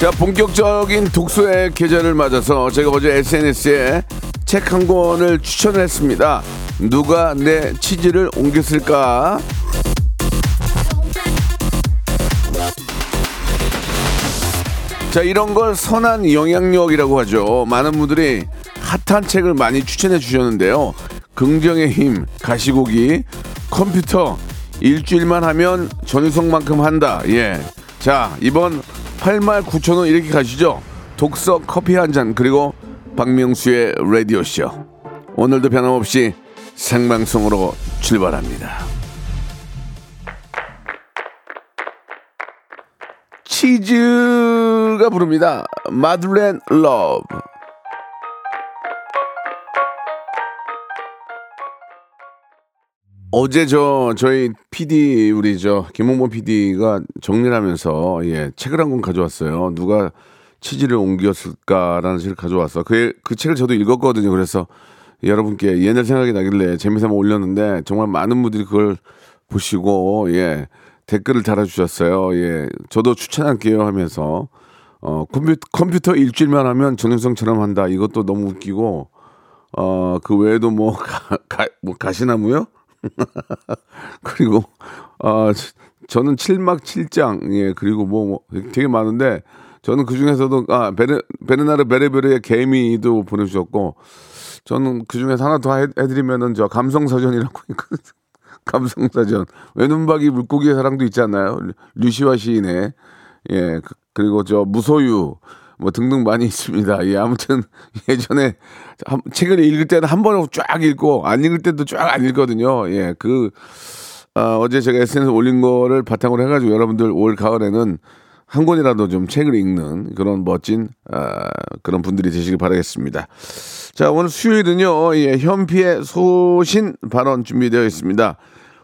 자, 본격적인 독서의 계절을 맞아서 제가 어제 SNS에 책 한 권을 추천을 했습니다. 누가 내 치즈를 옮겼을까? 자, 이런 걸 선한 영향력이라고 하죠. 많은 분들이 핫한 책을 많이 추천해 주셨는데요. 긍정의 힘, 가시고기, 컴퓨터, 일주일만 하면 전유성만큼 한다. 예. 자, 이번 8만 9천 원 이렇게 가시죠. 독서 커피 한 잔, 그리고 박명수의 라디오 쇼. 오늘도 변함없이 생방송으로 출발합니다. 치즈가 부릅니다. Madeleine Love. 어제 저 저희 PD 우리 저 김홍범 PD가 정리를 하면서 예 책을 한 권 가져왔어요. 누가 치즈를 옮겼을까라는 책을 가져왔어. 그, 그 책을 저도 읽었거든요. 그래서 여러분께 옛날 생각이 나길래 재미삼아 올렸는데 정말 많은 분들이 그걸 보시고 예 댓글을 달아주셨어요. 예 저도 추천할게요 하면서 어 컴퓨터, 컴퓨터 일주일만 하면 전현성처럼 한다. 이것도 너무 웃기고 어 그 외에도 뭐 가, 가, 뭐 가시나무요? 그리고 아 저는 7막 7장 예 그리고 뭐, 뭐 되게 많은데 저는 그 중에서도 아 베르 베르나르 베레베르의 개미도 보내주셨고 저는 그 중에서 하나 더 해, 해드리면은 저 감성 사전이라고 있거든요. 감성 사전 외눈박이 물고기의 사랑도 있지 않나요? 류시와 시인의 예 그, 리고 저 무소유 뭐 등등 많이 있습니다. 예, 아무튼 예전에 한, 책을 읽을 때는 한 번에 쫙 읽고 안 읽을 때도 쫙 안 읽거든요. 예, 그 어, 어제 제가 SNS 에 올린 거를 바탕으로 해가지고 여러분들 올 가을에는 한 권이라도 좀 책을 읽는 그런 멋진 아, 그런 분들이 되시길 바라겠습니다. 자 오늘 수요일은요 예, 현피의 소신 발언 준비되어 있습니다.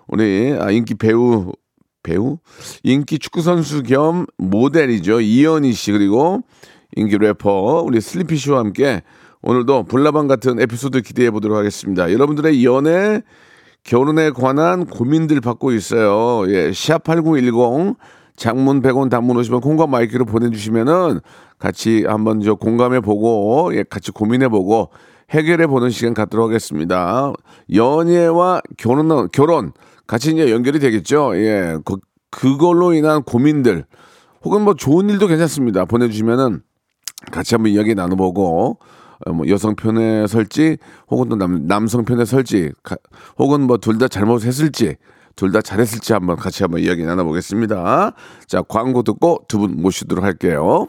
우리 아, 인기 배우 배우 인기 축구 선수 겸 모델이죠 이연희 씨 그리고 인기 래퍼 우리 슬리피 씨와 함께 오늘도 불나방 같은 에피소드 기대해 보도록 하겠습니다. 여러분들의 연애 결혼에 관한 고민들 받고 있어요. 예, 샵8910 장문 100원 단문 오시면 콩과 마이크로 보내주시면은 같이 한번 저 공감해 보고 예, 같이 고민해 보고 해결해 보는 시간 갖도록 하겠습니다. 연애와 결혼 결혼 같이 이제 연결이 되겠죠. 예, 그, 그걸로 인한 고민들 혹은 뭐 좋은 일도 괜찮습니다. 보내주시면은 같이 한번 이야기 나눠보고 어, 뭐 여성 편에 설지 혹은 또 남, 남성 편에 설지 가, 혹은 뭐 둘 다 잘못했을지 둘 다 잘했을지 한번 같이 한번 이야기 나눠보겠습니다. 자 광고 듣고 두 분 모시도록 할게요.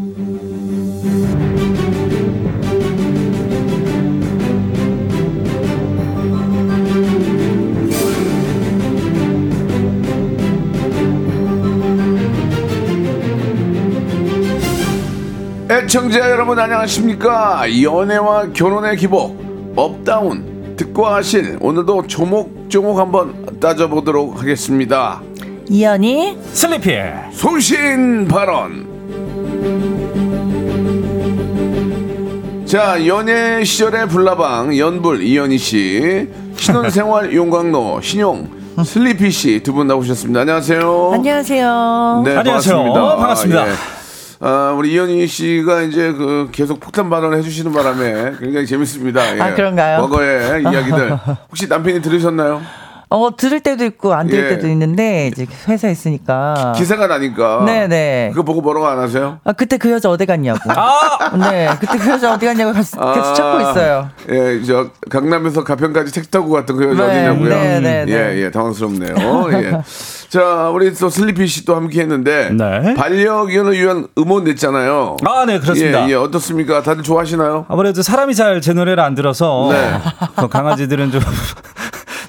애청자 여러분 안녕하십니까? 연애와 결혼의 기복 업다운 듣고 하실 오늘도 조목조목 한번 따져보도록 하겠습니다. 이연희 슬리피 소신 발언. 자, 연예 시절의 불나방 연불 이현희 씨, 신혼생활 용광로 신용 슬리피 씨 두 분 나오셨습니다. 안녕하세요. 안녕하세요. 네, 안녕하세요. 반갑습니다. 반갑습니다. 아, 예. 아, 우리 이현희 씨가 이제 그 계속 폭탄 발언을 해주시는 바람에 굉장히 재밌습니다. 예. 아, 그런가요? 과거의 이야기들 혹시 남편이 들으셨나요? 어, 들을 때도 있고 안 들을 예. 때도 있는데 이제 회사에 있으니까. 기사가 나니까. 네네. 그거 보고 뭐라고 안 하세요? 아, 그때 그 여자 어디 갔냐고. 아! 네, 그때 그 여자 어디 갔냐고 계속 아, 찾고 있어요. 예, 저 강남에서 가평까지 택시 타고 갔던 그 여자 네, 어디냐고요? 네, 네, 네. 예, 예, 당황스럽네요. 예. 자, 우리 또 슬리피 씨 또 함께 했는데 네. 반려견을 위한 음원 냈잖아요. 아, 네, 그렇습니다. 예, 예, 어떻습니까? 다들 좋아하시나요? 아무래도 사람이 잘 제 노래를 안 들어서 네. 그 강아지들은 좀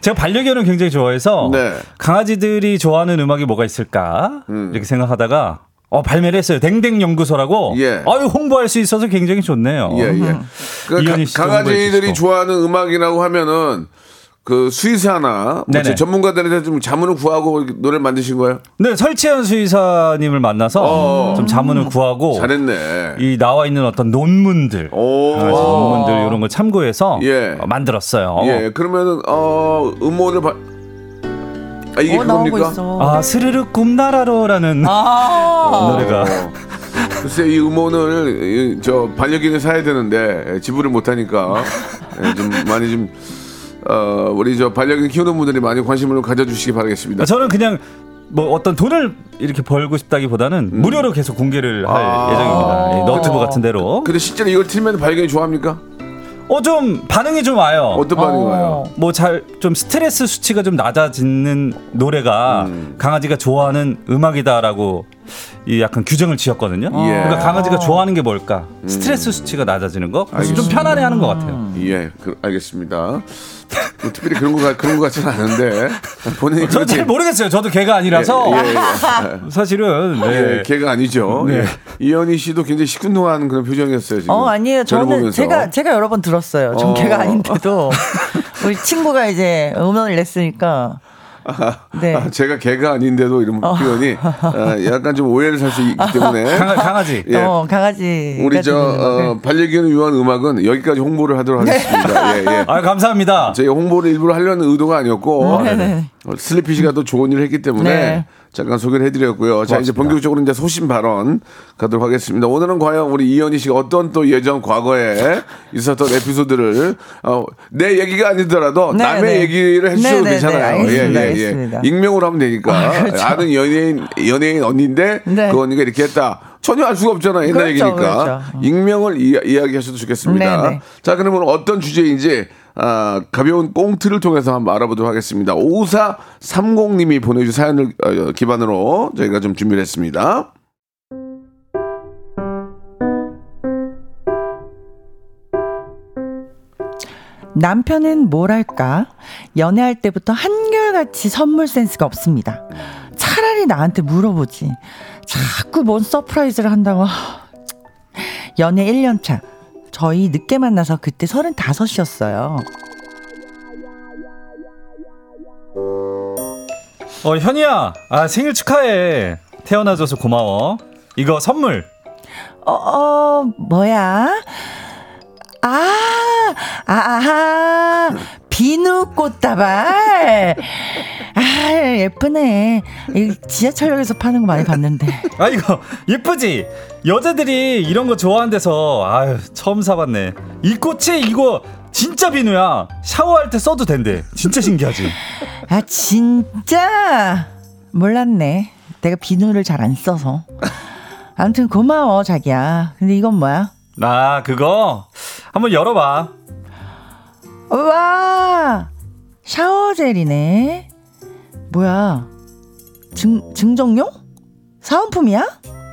제가 반려견을 굉장히 좋아해서 네. 강아지들이 좋아하는 음악이 뭐가 있을까 이렇게 생각하다가 어, 발매를 했어요. 댕댕 연구소라고. 예. 아유 홍보할 수 있어서 굉장히 좋네요. 예, 예. 그 가- 씨도 강아지들이. 좋아하는 음악이라고 하면은 그 수의사나 뭐. 전문가들한테 좀 자문을 구하고 노래를 만드신 거예요? 네, 설치현 수의사님을 만나서 어. 좀 자문을 구하고 잘했네. 이 나와 있는 어떤 논문들, 오. 강아지 논문들 이런 걸 참고해서 예. 어, 만들었어요. 예, 그러면은 어 음원을 봐. 아 이게 어, 그겁니까? 아 스르륵 꿈나라로라는 아. 노래가 글쎄 이 음원을 이, 저 반려견을 사야 되는데 예, 지불을 못 하니까 예, 좀 많이 좀 어, 우리 저 반려견 키우는 분들이 많이 관심을 가져주시기 바라겠습니다. 저는 그냥 뭐 어떤 돈을 이렇게 벌고 싶다기보다는 무료로 계속 공개를 할 음. 아. 예정입니다. 이 너튜브 같은 데로. 근데 실제로 이걸 틀면 반려견이 좋아합니까? 어 좀 반응이 좀 와요. 어떤 반응이 어. 와요? 뭐 잘 좀 스트레스 수치가 좀 낮아지는 노래가 음. 강아지가 좋아하는 음악이다라고 이 약간 규정을 지었거든요. 예. 음. 그러니까 강아지가 좋아하는 게 뭘까? 스트레스 수치가 낮아지는 거. 그래서 좀 알겠습니다. 편안해하는 것 같아요. 예, 그, 알겠습니다. 뭐 특별히 그런 거 같- 그런 거 같지는 않은데 본인이 저는 잘 모르겠어요. 저도 개가 아니라서 예, 예, 예. 사실은 네. 예, 걔가 아니죠. 네. 예. 이현희 씨도 굉장히 시큰둥한 그런 표정이었어요. 지금. 어, 아니에요. 저는 보면서. 제가, 제가 여러 번 들었어요. 전 어. 걔가 아닌데도. 우리 친구가 이제 음원을 냈으니까. 네. 아, 제가 개가 아닌데도 이런 어. 표현이 아, 약간 좀 오해를 살 수 있기 때문에 강아, 강아 지. 예. 어, 강아지. 우리 저 어, 반려견을 위한 음악은 여기까지 홍보를 하도록 하겠습니다. 예, 예. 아 감사합니다. 저희 홍보를 일부러 하려는 의도가 아니었고 네네. 어, 슬리피 씨가 또 좋은 일을 했기 때문에 네. 잠깐 소개를 해드렸고요. 자 이제 고맙습니다. 본격적으로 이제 소신 발언 가도록 하겠습니다. 오늘은 과연 우리 이현희 씨가 어떤 또 예전 과거에 있었던 에피소드를 어, 내 얘기가 아니더라도 네, 남의 네. 얘기를 해주셔도 네, 네, 네. 괜찮아요. 알겠습니다, 예, 예. 예. 익명으로 하면 되니까 아, 그렇죠. 아는 연예인 연예인 언니인데 네. 그 언니가 이렇게 했다. 전혀 알 수가 없잖아요. 옛날 그렇죠, 얘기니까 그렇죠. 익명을 이, 이야 기하셔도 좋겠습니다. 네, 네. 자, 그러면 어떤 주제인지 아, 가벼운 꽁트를 통해서 한번 알아보도록 하겠습니다. 5430님이 보내주신 사연을 어, 기반으로 저희가 좀 준비를 했습니다. 남편은 뭐랄까 연애할 때부터 한결같이 선물 센스가 없습니다. 차라리 나한테 물어보지. 자꾸 뭔 surprise를 한다고. 연애 1년 차. 저희 늦게 만나서 그때 35이었어요. 어 현이야, 아 생일 축하해. 태어나줘서 고마워. 이거 선물. 어, 어 뭐야? 아, 아, 아하, 비누 꽃다발. 아, 예쁘네. 이 지하철역에서 파는 거 많이 봤는데. 아 이거 예쁘지? 여자들이 이런 거 좋아한대서 아유 처음 사봤네. 이 꽃이 이거 진짜 비누야. 샤워할 때 써도 된대. 진짜 신기하지? 아, 진짜? 몰랐네. 내가 비누를 잘 안 써서. 아무튼 고마워, 자기야. 근데 이건 뭐야? 아 그거 한번 열어봐. 우와! 샤워젤이네. 뭐야? 증, 증정용? 사은품이야?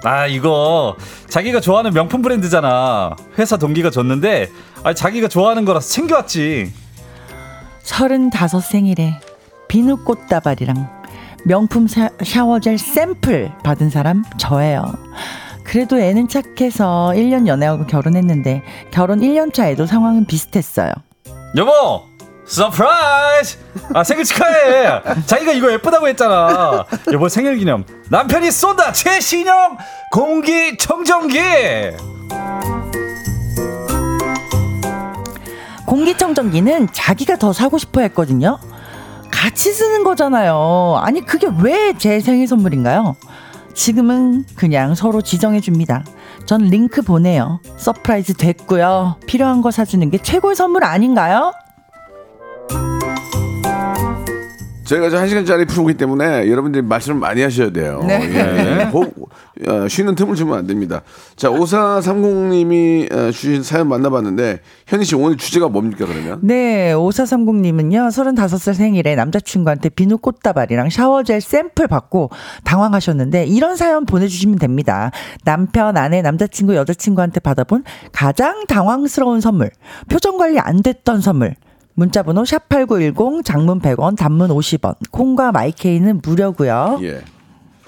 아 이거 자기가 좋아하는 명품 브랜드잖아. 회사 동기가 줬는데 아 자기가 좋아하는 거라서 챙겨왔지. 서른다섯 생일에 비누 꽃다발이랑 명품 샤, 샤워젤 샘플 받은 사람 저예요. 그래도 애는 착해서 1년 연애하고 결혼했는데 결혼 1년 차에도 상황은 비슷했어요. 여보 surprise 아 생일 축하해 자기가 이거 예쁘다고 했잖아 여보 생일 기념 남편이 쏜다 최신형 공기 청정기 공기청정기는 자기가 더 사고 싶어 했거든요. 같이 쓰는 거잖아요. 아니, 그게 왜 제 생일 선물인가요? 지금은 그냥 서로 지정해 줍니다. 전 링크 보내요. surprise 됐고요. 필요한 거 사주는 게 최고의 선물 아닌가요? 저희가 한 시간짜리 프로기 때문에 여러분들이 말씀을 많이 하셔야 돼요. 네. 예, 예. 호- 어, 쉬는 틈을 주면 안 됩니다. 자, 5430님이 어, 주신 사연 만나봤는데, 현희 씨 오늘 주제가 뭡니까, 그러면? 네, 5430님은요, 35살 생일에 남자친구한테 비누 꽃다발이랑 샤워젤 샘플 받고 당황하셨는데, 이런 사연 보내주시면 됩니다. 남편, 아내, 남자친구, 여자친구한테 받아본 가장 당황스러운 선물, 표정 관리 안 됐던 선물, 문자번호 샵8910, 장문 100원, 단문 50원, 콩과 마이케이는 무료고요 예.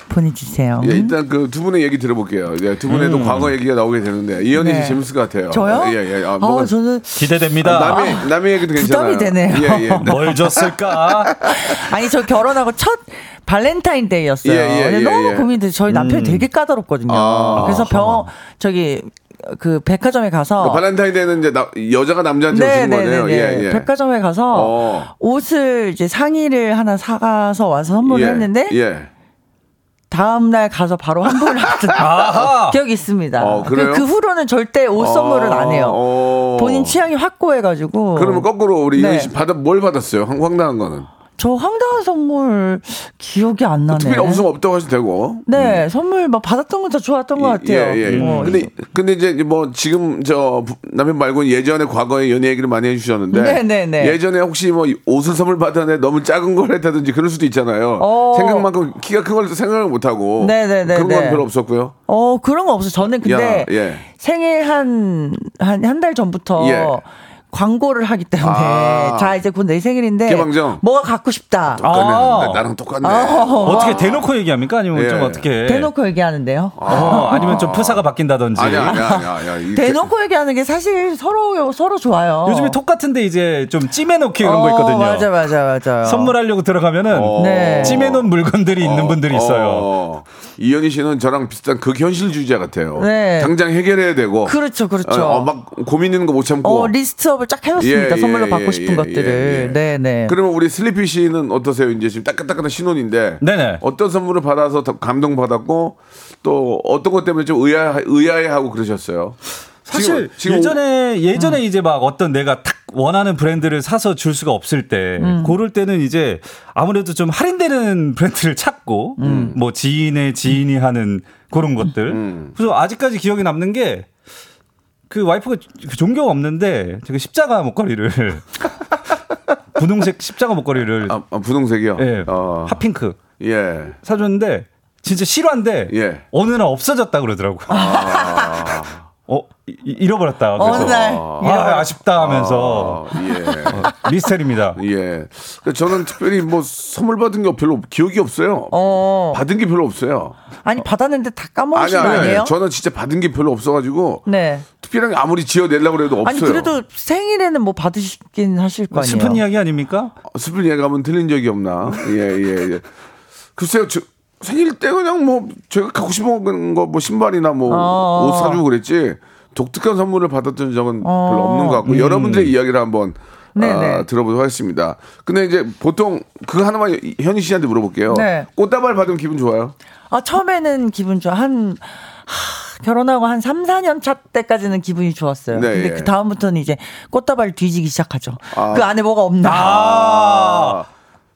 보내주세요. 예, 일단 그 두 분의 얘기 들어볼게요. 예, 두 분의도 과거 얘기가 나오게 되는데, 이현이 네. 씨 재밌을 것 같아요. 저요? 예, 예. 아, 아, 뭐가- 저는 기대됩니다. 남의, 남의 얘기도 괜찮아요. 부담이 되네요. 예, 예. 뭘 줬을까? 아니 저 결혼하고 첫 발렌타인데이였어요. 예, 예, 예, 너무 예. 고민돼. 저희 남편이 되게 까다롭거든요. 아. 그래서 병 저기 그 백화점에 가서 그 발렌타인데이는 이제 나- 여자가 남자한테 주는 거네요. 예, 예. 백화점에 가서 어. 옷을 이제 상의를 하나 사가서 와서 선물을 예, 했는데 예. 다음 날 가서 바로 환불을 했던! 기억이 있습니다. 어, 그래요? 그, 그 후로는 절대 옷 선물은 안 해요. 어. 본인 취향이 확고해가지고. 그러면 거꾸로 우리 네. 받아 뭘 받았어요? 황- 황당한 거는. 저 황당한 선물 기억이 안 나네. 특별히 없으면 없다고 하셔도 되고. 네, 선물 막 받았던 건 다 좋았던 것 같아요. 예, 예. 뭐, 근데 근데 이제 뭐 지금 저 부- 남편 말고 예전에 과거에 연애 얘기를 많이 해주셨는데 네, 네, 네. 예전에 혹시 뭐 옷을 선물 받았는데 너무 작은 걸 했다든지 그럴 수도 있잖아요. 어. 생각만큼 키가 큰 걸 생각을 못 하고 네, 네, 네, 그런 건 네. 별로 없었고요. 어, 그런 거 없어요. 저는 근데 야, 예. 생일 한, 한, 한 달 전부터 예. 광고를 하기 때문에. 아. 자, 이제 곧 내 생일인데. 개방정. 뭐가 갖고 싶다. 아. 똑같네. 나랑 똑같네. 어떻게 대놓고 얘기합니까? 아니면 예. 좀 어떻게? 대놓고 얘기하는데요. 어, 아니면 좀 프사가 바뀐다든지. 아니야, 아니야, 아니야. 대놓고 얘기하는 게 사실 서로, 서로 좋아요. 요즘에 톡 같은데 이제 좀 찜해놓기 이런 거 어, 있거든요. 맞아, 맞아, 맞아. 선물하려고 들어가면은 어. 네. 찜해놓은 물건들이 있는 분들이 있어요. 어, 이현희 씨는 저랑 비슷한 극현실주의자 같아요. 네. 당장 해결해야 되고. 그렇죠, 그렇죠. 어, 막 고민 있는 거 못 참고. 어, list up 을 쫙 해놓습니다. 예, 선물로 예, 받고 예, 싶은 예, 것들을. 예, 예. 네, 네. 그러면 우리 슬리피 씨는 어떠세요? 이제 지금 따끈따끈한 신혼인데 네네. 어떤 선물을 받아서 더 감동 받았고 또 어떤 것 때문에 좀 의아해, 의아해하고 그러셨어요? 사실 지금- 지금 예전에 예전에 이제 막 어떤 내가 탁 원하는 브랜드를 사서 줄 수가 없을 때 고를 때는 이제 아무래도 좀 할인되는 브랜드를 찾고 뭐 지인의 지인이 하는 그런 것들. 그래서 아직까지 기억에 남는 게 그 와이프가 그 종교가 없는데 제가 십자가 목걸이를 분홍색 십자가 목걸이를 아, 아, 분홍색이요. 예, 어, 핫핑크 예. 사줬는데 진짜 실화인데 예. 어느 날 없어졌다 그러더라고요. 어 이- 잃어버렸다. 그래서 어느 날 아, 잃어버렸- 아쉽다 하면서 아, 예. 어, 미스테리입니다. 예. 그러니까 저는 특별히 뭐 선물 받은 게 별로 기억이 없어요. 어. 받은 게 별로 없어요. 아니, 받았는데 다 까먹으신 아니, 거 아니, 아니에요? 저는 진짜 받은 게 별로 없어가지고 네. 특별한 게 아무리 지어내려고 해도 없어요. 아니 그래도 생일에는 뭐 받으시긴 하실 거 아니에요. 슬픈 이야기 아닙니까? 슬픈 얘기 하면 틀린 적이 없나? 예, 예, 예. 글쎄요, 저, 생일 때 그냥 뭐, 제가 갖고 싶은 거, 뭐, 신발이나 뭐, 어. 옷 사주고 그랬지, 독특한 선물을 받았던 적은 어. 별로 없는 것 같고, 여러분들의 이야기를 한번. 아, 들어보도록 하겠습니다. 근데 이제 보통 그 하나만 현희 씨한테 물어볼게요. 네. 꽃다발 받으면 기분 좋아요? 아 처음에는 기분 좋아 한 하, 결혼하고 한 3, 4년 차 때까지는 기분이 좋았어요. 네, 근데 예. 그 다음부터는 이제 꽃다발 뒤지기 시작하죠. 아. 그 안에 뭐가 없나. 아,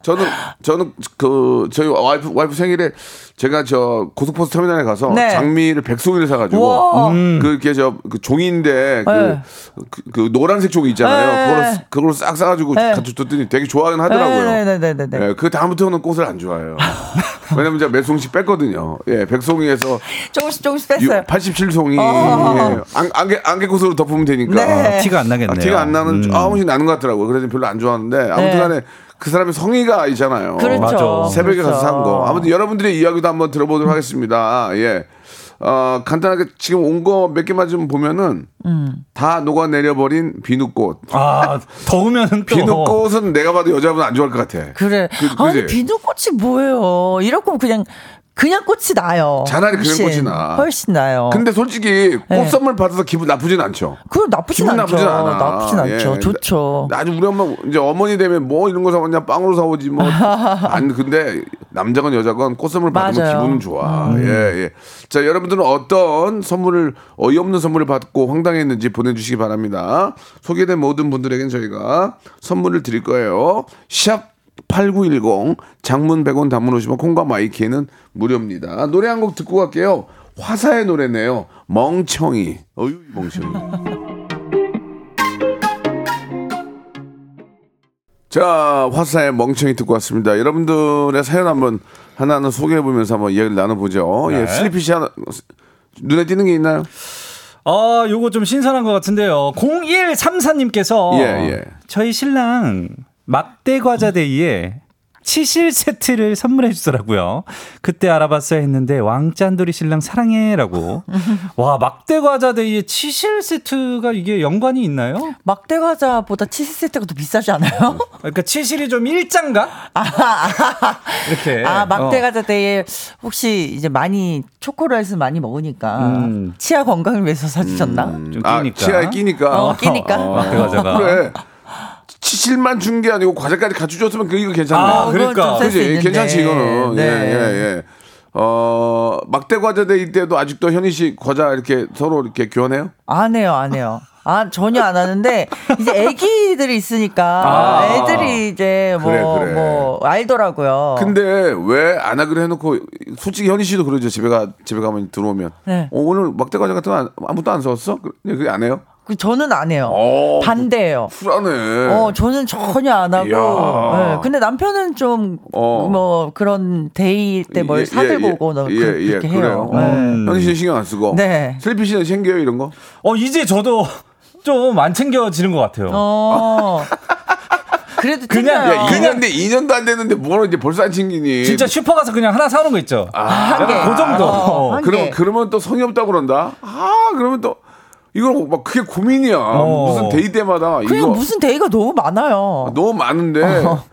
저는 저는 그 저희 와이프 와이프 생일에 제가 저 고속버스 터미널에 가서 네. 장미를 백송이를 사가지고 우와. 그게 저 그 종이인데 그, 네. 그, 그 노란색 종이 있잖아요. 네. 그걸 그걸 싹 사가지고 네. 같이 줬더니 되게 좋아하긴 하더라고요. 예, 그 다음부터는 꽃을 안 좋아해요. 왜냐면 제가 몇 송씩 뺐거든요. 예, 백송이에서 조금씩 조금씩 뺐어요. 87송이 어. 예, 안, 안개 안개꽃으로 덮으면 되니까 네. 티가 안 나겠네요. 아, 티가 안 나는 음. 조금씩 나는 것 같더라고요. 그래서 별로 안 좋아하는데 아무튼간에 그 사람의 성의가 있잖아요. 그렇죠. 맞아. 새벽에 그렇죠. 가서 산 거. 아무튼 여러분들의 이야기도 한번 들어보도록 하겠습니다. 예. 어, 간단하게 지금 온 거 몇 개만 좀 보면은 다 녹아 내려버린 비누꽃. 아 더우면 또 비누꽃은 내가 봐도 여자분 안 좋아할 것 같아. 그래. 그- 아니? 비누꽃이 뭐예요? 이럴 거면 그냥 그냥 꽃이 나요. 차라리 그냥 꽃이 나. 훨씬 나요. 근데 솔직히 꽃 네. 선물 받아서 기분 나쁘진 않죠. 그건 나쁘진 기분 않죠. 나쁘진 않아. 나쁘진 않죠. 예. 좋죠. 나- 나중에 우리 엄마 이제 어머니 되면 뭐 이런 거 사오냐 빵으로 사오지 뭐. 안 근데 남자건 여자건 꽃 선물 받으면 맞아요. 음. 기분은 좋아. 예 예. 자 여러분들은 어떤 선물을 어이없는 선물을 받고 황당했는지 보내주시기 바랍니다. 소개된 모든 분들에게는 저희가 선물을 드릴 거예요. 샵 8910 장문 100원 단문 오시면 콩과 마이케이는 무료입니다. 노래 한 곡 듣고 갈게요. 화사의 노래네요. 멍청이. 어유 멍청이. 자, 화사의 멍청이 듣고 왔습니다. 여러분들의 사연 한번 하나하나 소개해 보면서 한번 이야기를 나눠 보죠. 네. 예, 슬리피 씨 하나 눈에 띄는 게 있나요? 아, 요거 좀 신선한 것 같은데요. 0134님께서 예, 예. 저희 신랑 막대 과자 데이에 치실 세트를 선물해 주더라고요. 그때 알아봤어야 했는데 왕짠돌이 신랑 사랑해라고. 와 막대 과자 데이에 치실 세트가 이게 연관이 있나요? 막대 과자보다 치즈 세트가 더 비싸지 않아요? 그러니까 치실이 좀 일장가? 이렇게. 아, 막대 어. 과자 때에 혹시 이제 많이 초콜릿을 많이 먹으니까 음. 치아 건강을 위해서 사주셨나? 좀 아, 끼니까. 치아에 끼니까. 어, 끼니까. 막대 과자가. 그래. 치실만 준 게 아니고 과자까지 같이 줬으면 그 이거 괜찮네. 아, 그러니까. 그지. 괜찮지 이거는 네. 예 예 예. 어 막대 과자 데이 때도 아직도 현이 씨 과자 이렇게 서로 이렇게 교환해요? 안 해요, 안 해요. 아, 전혀 안 하는데, 이제 애기들이 있으니까, 아. 애들이 이제 뭐, 그래, 그래. 뭐, 알더라고요. 근데 왜 안 하기로 해놓고 솔직히 현이 씨도 그러죠 집에 가 집에 가면 들어오면 네. 어, 오늘 막대 과자 같은 거 안- 아무것도 안 사왔어? 그- 그게 안 해요? 그 저는 안 해요. 어, 반대예요. 쿨하네. 어, 저는 전혀 안 하고. 네, 근데 남편은 좀, 어. 뭐, 그런 데이 때뭘 예, 사들고 예, 오고, 너 예, 그, 예, 그렇게 그래요. 해요. 어. 네. 현이 씨는 신경 안 쓰고. 네. 슬리피 씨는 챙겨요 이런 거? 어 이제 저도 좀 안 챙겨지는 것 같아요. 어. 그래도 그냥-. 야, 2년 돼 2년도 안 됐는데 뭐를 이제 벌써 안 챙기니? 진짜 슈퍼 가서 그냥 하나 사오는 거 있죠. 한 개. 약간 그 정도. 어, 한 그럼 개. 그러면 또 성의 없다 고 그런다. 아 그러면 또 이거 막 그게 고민이야. 어. 무슨 데이 때마다 그냥 이거 무슨 데이가 너무 많아요. 너무 많은데 어.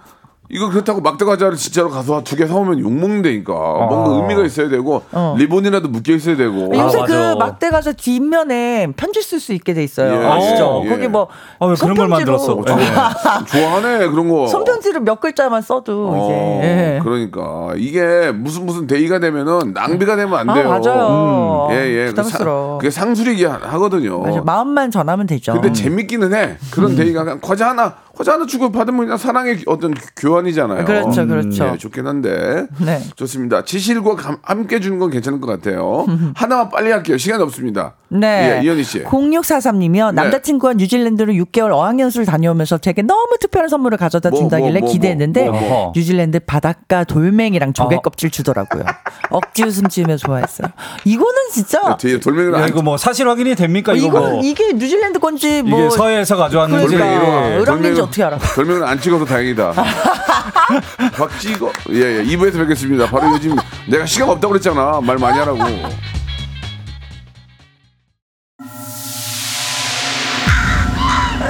이거 그렇다고 막대 과자를 진짜로 가서 두 개 사오면 욕 먹는다니까. 뭔가 의미가 있어야 되고 어. 리본이라도 묶여 있어야 되고. 아, 요새 맞아. 그 막대 과자 뒷면에 편지 쓸 수 있게 돼 있어요. 예, 아시죠? 예. 거기 뭐 아, 왜 그런 걸 손편지로 만들었어? 어, 좋아- 좋아하네 그런 거. 손편지로 몇 글자만 써도 어, 이제 예. 그러니까 이게 무슨 무슨 데이가 되면은 낭비가 되면 안아 돼요. 맞아요. 예, 예. 그 부담스러워. 사- 그게 상술이기 하- 하거든요. 맞아. 마음만 전하면 되죠. 근데 재밌기는 해. 그런 데이가 그냥 과자 하나, 과자 하나 주고 받으면 그냥 사랑의 어떤 교환이잖아요. 그렇죠, 그렇죠. 예, 좋긴 한데. 네. 좋습니다. 치실과 감- 함께 주는 건 괜찮을 것 같아요. 하나만 빨리 할게요. 시간이 없습니다. 네. 예, 이현이 씨. 0643님이요. 네. 남자친구가 뉴질랜드로 6개월 어학연수를 다녀오면서 제게 너무 특별한 선물을 가져다 뭐, 준다길래 뭐, 뭐, 기대했는데 뭐, 뭐. 뉴질랜드 바닷가 돌멩이랑 조개 어. 껍질 주더라고요. 억지 웃음 지으며 좋아했어요. 이거는 진짜 뒤에 돌멩이를 야, 안 이거 뭐 사실 확인이 됩니까? 이거 뭐 이게 뉴질랜드 건지 뭐 이게 서해에서 가져왔는지 그러니까. 돌멩이로 어떻게 알아? 돌멩이를 안 찍어서 다행이다. 확 찍어. 예, 예. 2부에서 뵙겠습니다. 바로 요즘 내가 시간 없다고 그랬잖아. 말 많이 하라고.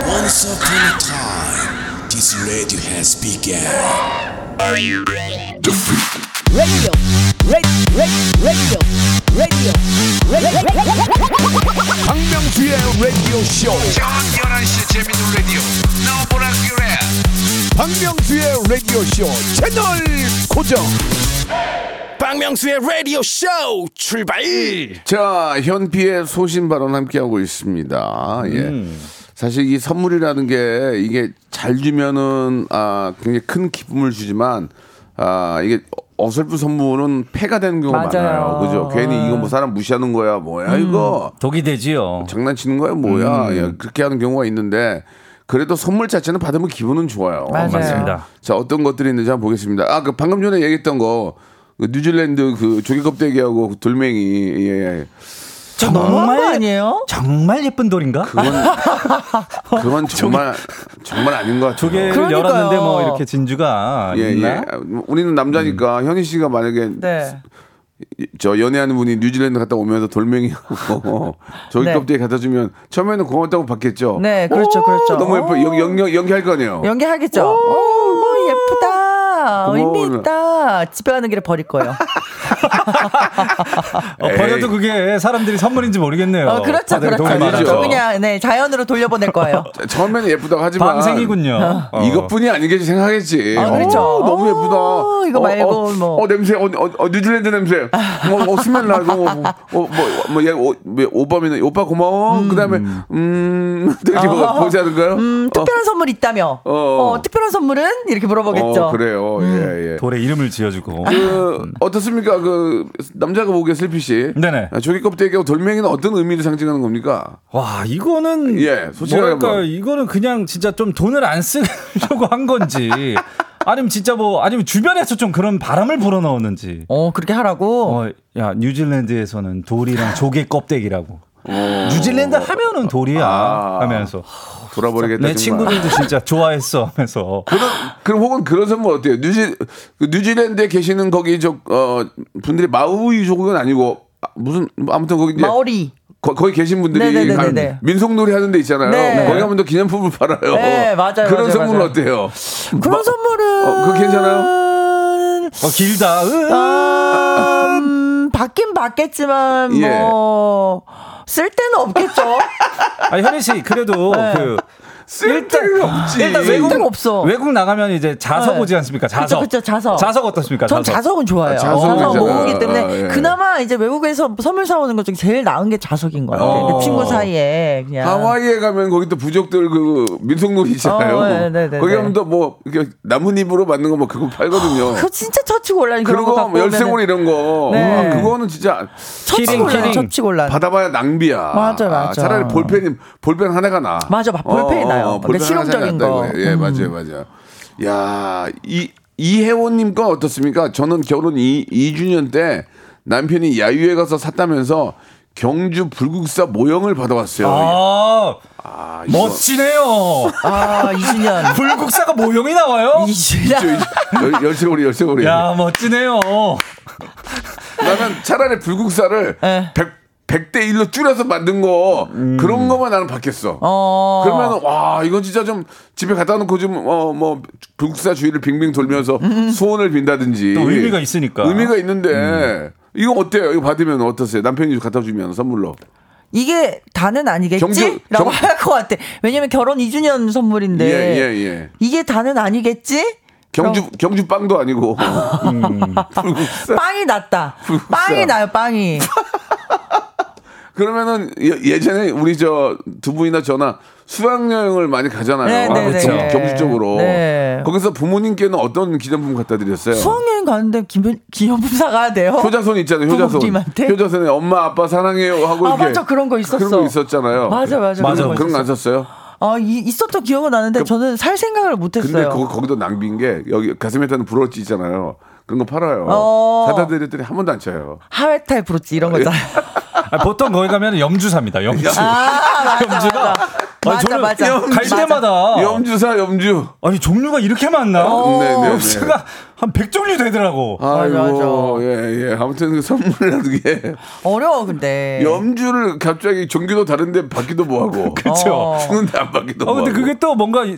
Once upon a time, this radio has begun. 박명수의 라디오 쇼. 저녁 11시 재밌는 라디오. 너보라 그래. 박명수의 라디오 쇼 채널 고정. 박명수의 라디오 쇼 출발. 자, 현피의 소신 발언 함께하고 있습니다. 예. 사실 이 선물이라는 게 이게 잘 주면은 아, 굉장히 큰 기쁨을 주지만 아, 이게 어설픈 선물은 폐가 되는 경우가 맞아요. 많아요. 그죠? 괜히 이거 뭐 사람 무시하는 거야. 뭐야, 이거. 독이 되지요. 장난치는 거야, 뭐야. 예, 그렇게 하는 경우가 있는데 그래도 선물 자체는 받으면 기분은 좋아요. 맞아요. 맞습니다. 자, 어떤 것들이 있는지 한번 보겠습니다. 아, 그 방금 전에 얘기했던 거. 그 뉴질랜드 그 조개 껍데기하고 그 돌멩이 예. 저 너무한 거 아니에요? 정말 예쁜 돌인가? 그건 그건 정말 정말 아닌 것 같아요. 조개를 그러니까요. 열었는데 뭐 이렇게 진주가 예, 있나? 예. 우리는 남자니까 현희 씨가 만약에 네. 저 연애하는 분이 뉴질랜드 갔다 오면서 돌멩이하고 조개 네. 껍데기 갖다 주면 처음에는 고맙다고 받겠죠. 네, 그렇죠, 오, 그렇죠. 너무 예뻐. 오. 연기, 연기, 연기할 거 아니에요. 연기하겠죠. 오, 예쁘다. 의미 고마워요. 있다. 집에 가는 길에 버릴 거예요. 어, 버려도 그게 사람들이 선물인지 모르겠네요. 어, 그렇죠, 그렇죠. 아니죠. 그냥 네 자연으로 돌려보낼 거예요. 처음에는 예쁘다고 하지만 방생이군요. 어. 이것뿐이 아니겠지 생각했지. 아, 그렇죠. 어, 너무 예쁘다. 어, 이거 말고 어, 어, 뭐. 어, 냄새, 어, 어, 어, 뉴질랜드 냄새. 뭐, 어, 스멜 나고, 뭐, 어, 뭐, 뭐, 얘, 오, 왜, 오빠면, 오빠 고마워. 그 다음에, 음, 되게 뭐, 보지 않을까요? 음, 특별한 선물 있다며. 어. 어, 특별한 선물은 이렇게 물어보겠죠. 어, 그래요. 예, 예. 돌에 이름을 지어주고. 그, 어떻습니까? 그, 남자가 보기에 슬피 씨. 네네. 아, 조개 껍데기하고 돌멩이는 어떤 의미를 상징하는 겁니까? 와 이거는 예, 솔직하게 뭐랄까 한번. 이거는 그냥 진짜 좀 돈을 안 쓰려고 한 건지 아니면 진짜 뭐 아니면 주변에서 좀 그런 바람을 불어넣었는지 어, 그렇게 하라고. 어, 야 뉴질랜드에서는 돌이랑 조개 껍데기라고 뉴질랜드 하면은 돌이야 아. 하면서 돌아버리겠다. 내 정말. 친구들도 진짜 좋아했어 하면서 그런 그럼 혹은 그런 선물 어때요? 뉴지 그 뉴질랜드에 계시는 거기 저 어 분들이 마우이족은 아니고 아, 무슨 뭐 아무튼 거기 이제 마오리. 거, 거기 계신 분들이 네네네네네. 가- 민속놀이 하는 데 있잖아요. 네. 거기 가면 또 기념품을 팔아요. 네, 맞아요, 그런 맞아요, 선물 맞아요. 어때요? 그런 마- 선물은. 어, 그거 괜찮아요? 어, 길다 으, 아, 음, 받긴 받겠지만, 예. 뭐, 쓸 데는 없겠죠? 아 현희 씨 그래도 네. 그 쓸 데는 없지. 일단 쓸 외국 없어. 외국 나가면 이제 자석 네. 오지 않습니까? 자석. 그쵸, 그쵸, 자석. 자석 어떻습니까? 전 자석 은 좋아해요. 아, 자석은 자석. 모으기 때문에 아, 예. 그나마 이제 외국에서 선물 사 오는 것 중에 제일 나은 게 자석인 것 같아요. 어. 그 친구 사이에 그냥. 하와이에 가면 거기 또 부족들 그 민속놀이 있잖아요. 어, 네, 네, 네, 거기 네. 가면 또 뭐 나뭇잎으로 만든 거 뭐 그거 팔거든요. 그거 진짜 처치곤란 그런 거 그리고 갖고 뭐 열쇠고리 이런 거 네. 아, 그거는 진짜 key ring, 처치곤란 key ring. 처치곤란. 받아봐야 낭비야. 맞아, 맞아. 아, 차라리 볼펜이 볼펜 하나가 나. 맞아, 볼펜이 나요. 그러니까 실용적인 거. 음. 이거예요. 예, 맞아요, 맞아요. 야, 이 이혜원님 건 어떻습니까? 저는 결혼 2, 2주년 때 남편이 야유회 가서 샀다면서 경주 불국사 모형을 받아왔어요. 아, 아, 멋지네요. 아, 2주년. 불국사가 모형이 나와요? 2주년. 열- 열쇠고리 열쇠고리. 야, 멋지네요. 나는 차라리 불국사를 예. 100 100대 1로 줄여서 만든 거 그런 거만 나는 받겠어. 어. 그러면 와 이건 진짜 좀 집에 갖다 놓고 좀어뭐 불국사 주위를 빙빙 돌면서 소원을 빈다든지 또 의미가 있으니까. 의미가 있는데 이거 어때요? 이거 받으면 어떠세요? 남편이 갖다 주면 선물로 이게 다는 아니겠지? 경주- 라고 경- 할것 같아. 왜냐면 결혼 2주년 선물인데. 예 예, 예. 이게 다는 아니겠지? 경주 경주 빵도 아니고 불국사 빵이 낫다. 불국사. 빵이 나요, 빵이. 그러면은 예, 예전에 우리 저 두 분이나 저나 수학여행을 많이 가잖아요. 네, 네, 네. 경- 경주 쪽으로. 네. 거기서 부모님께는 어떤 기념품 갖다 드렸어요? 수학여행 가는데 기념, 기념품 사가야 돼요? 효자손 있잖아요. 효자손. 부모님한테? 효자손에 엄마 아빠 사랑해요 하고 아, 이렇게 맞아. 그런 거 있었어. 그런 거 있었잖아요. 맞아, 맞아. 맞아. 그런 거 그런 거안 있었어. 썼어요? 아, 이, 있었던 기억은 나는데 저는 살 생각을 못 근데 했어요. 그거 거기도 낭비인 게 여기 가슴에 타는 브로치 있잖아요. 그런 거 팔아요. 어. 사다 드렸더니 한 번도 안 쳐요. 하회탈 브로치 이런 거 있잖아요. 아, 보통 거기 가면 염주 삽니다. 염주. 아, 염주가 맞아. 맞아, 저는 맞아. 갈 맞아. 때마다 염주사 염주. 아니 종류가 이렇게 많나? 어. 네, 네, 네. 염주가 한 100종류 되더라고. 아이고, 맞아. 예, 예. 아무튼 그 선물이라는 게 어려워, 근데. 염주를 갑자기 종기도 다른데 받기도 뭐하고. 그렇죠. 어. 주는데 안 받기도 어, 근데 뭐하고. 그게 또 뭔가 이-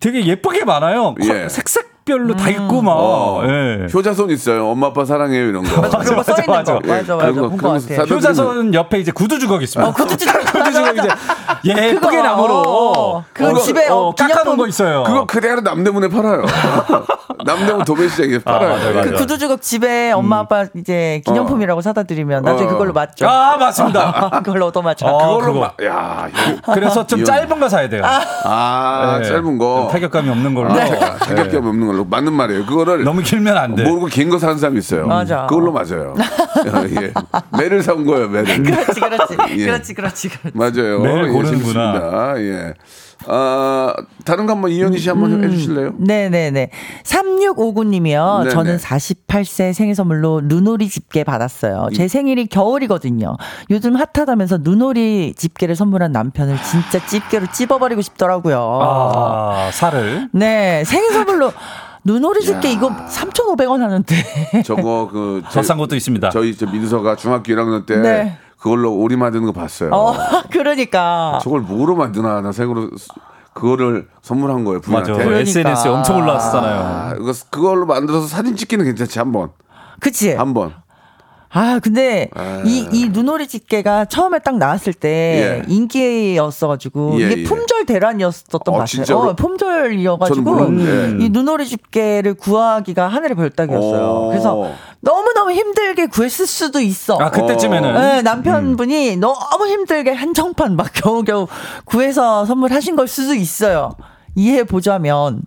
되게 예쁘게 많아요. 컬- 예. 색색 별로 다 있고 막. 어, 예. 효자손 있어요. 엄마 아빠 사랑해요 이런 거. 맞아, 거 맞아, 써있는 맞아. 거. 맞아, 맞아. 그런 거, 거 효자손 옆에 이제 구두 주걱 있습니다. 어, 구두 주걱. 구두 주걱 이제 예쁘게 나무로 어, 그거 어, 집에 어, 어, 깎아놓은 기념품- 거 있어요. 그거 그대로 남대문에 팔아요. 남대문 도매시장에 팔아요. 예. 맞아요. 그 구두 주걱 집에 엄마 아빠 이제 기념품이라고 사다 드리면 나중에 어. 그걸로 맞죠. 아 맞습니다. 그걸로 얻어 맞죠. 어, 그걸로 그거. 막, 야, 그래서 좀 짧은 거 사야 돼요. 아, 네. 짧은 거. 타격감이 없는 걸로. 아, 타격감 없는 걸로 맞는 말이에요. 그거를 너무 길면 안 돼. 모르고 긴 거 사는 사람이 있어요. 맞아. 그걸로 맞아요. 예. 매를 사온 거예요, 매를. 그렇지, 그렇지, 예. 그렇지, 그렇지, 그렇지. 맞아요. 매를 예, 고르는구나. 재밌습니다. 예. 아, 다른 거 한번 이현희 씨 한번 좀 해주실래요? 네네네. 3659님이요. 네네. 저는 48세 생일 선물로 눈오리 집게 받았어요. 제 생일이 겨울이거든요. 요즘 핫하다면서 눈오리 집게를 선물한 남편을 진짜 집게로 찝어버리고 싶더라고요. 아 살을. 네. 생일 선물로 눈오리 집게 이거 3,500원 하는데. 저거 그더싼 것도 있습니다. 저희 저 민서가 중학교 1학년 때 네. 그걸로 오리 만드는 거 봤어요. 어, 그러니까. 저걸 뭐로 만드나 나 생으로 그거를 선물한 거예요 맞아. 부인한테. 그러니까. SNS에 엄청 올라왔었잖아요. 아, 그걸로 만들어서 사진 찍기는 괜찮지 한번 그치? 한번 아, 근데 아. 이, 이 눈오리 집게가 처음에 딱 나왔을 때 예. 인기였어가지고 예, 이게 예. 품절 대란이었었던 것 어, 같아요. 진짜로? 어, 품절이어가지고 저는 모르는데. 이 눈오리 집게를 구하기가 하늘의 별따기였어요. 어. 그래서 너무 너무 힘들게 구했을 수도 있어. 아 그때쯤에는 네, 남편분이 너무 힘들게 한정판 막 겨우겨우 구해서 선물하신 걸 수도 있어요. 이해해 보자면.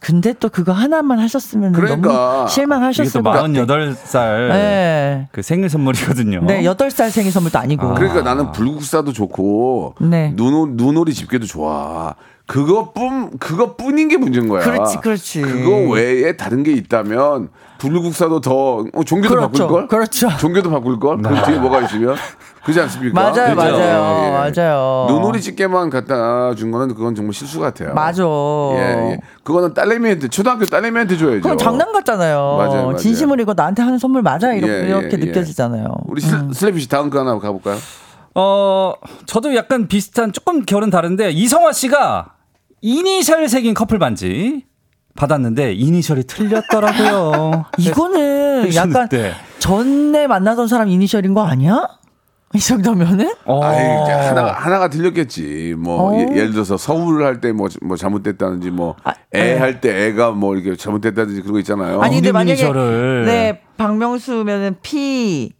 근데 또 그거 하나만 하셨으면 그러니까. 너무 실망하셨을 또것 같아요. 48살 네. 그 생일 선물이거든요. 네, 8살 생일 선물도 아니고. 그러니까 나는 불국사도 좋고 네. 눈오, 눈오리 집게도 좋아. 그것뿐 그것뿐인 게 문제인 거야. 그렇지, 그렇지. 그거 외에 다른 게 있다면 불국사도 더 어, 종교도 그렇죠, 바꿀 걸? 그렇죠. 종교도 바꿀 걸? 그 뒤에 뭐가 있으면 그렇지 않습니까? 맞아요, 그죠? 맞아요, 예, 예. 맞아요. 눈오리 집게만 갖다 준 거는 그건 정말 실수 같아요. 맞아. 예, 예. 그거는 딸내미한테 초등학교 딸내미한테 줘야죠. 그건 장난 같잖아요. 맞아요, 맞아요. 진심으로 이거 나한테 하는 선물 맞아? 이렇게, 예, 예, 이렇게 예. 느껴지잖아요. 우리 슬, 슬래피 씨 다음 거 하나 가볼까요? 어 저도 약간 비슷한 조금 결은 다른데 이성화 씨가 이니셜 새긴 커플 반지 받았는데 이니셜이 틀렸더라고요. 이거는. 약간 전에 만나던 사람 이니셜인 거 아니야? 이 정도면은? 어. 아이, 하나가 하나가 틀렸겠지. 뭐 어. 예, 예를 들어서 서울 할 때 뭐 뭐 잘못됐다든지 뭐애 네. 할때 애가 뭐 이렇게 잘못됐다든지 그런 거 있잖아요. 아니 근데 만약에 이니셜을. 네 박명수면은 P